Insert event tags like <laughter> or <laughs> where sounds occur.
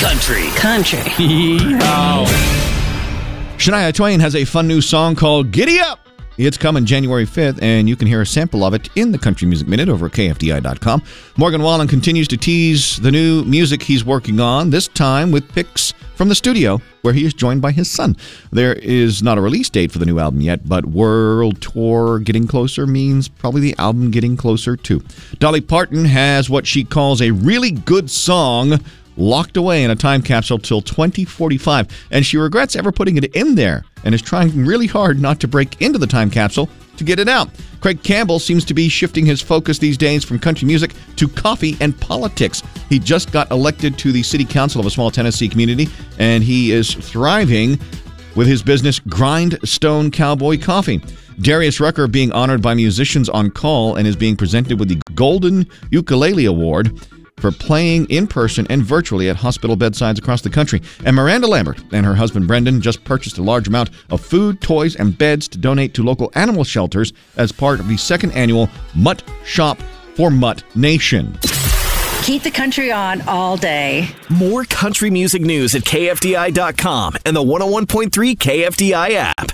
country. Country. <laughs> Shania Twain has a fun new song called Giddy Up. It's coming January 5th, and you can hear a sample of it in the Country Music Minute over at KFDI.com. Morgan Wallen continues to tease the new music he's working on, this time with pics from the studio where he is joined by his son. There is not a release date for the new album yet, but world tour getting closer means probably the album getting closer too. Dolly Parton has what she calls a really good song locked away in a time capsule till 2045, and she regrets ever putting it in there and is trying really hard not to break into the time capsule to get it out. Craig Campbell seems to be shifting his focus these days from country music to coffee and politics. He just got elected to the city council of a small Tennessee community, and he is thriving with his business Grindstone Cowboy Coffee. Darius Rucker being honored by musicians on call and is being presented with the Golden Ukulele Award for playing in person and virtually at hospital bedsides across the country. And Miranda Lambert and her husband Brendan just purchased a large amount of food, toys, and beds to donate to local animal shelters as part of the second annual Mutt Shop for Mutt Nation. Keep the country on all day. More country music news at KFDI.com and the 101.3 KFDI app.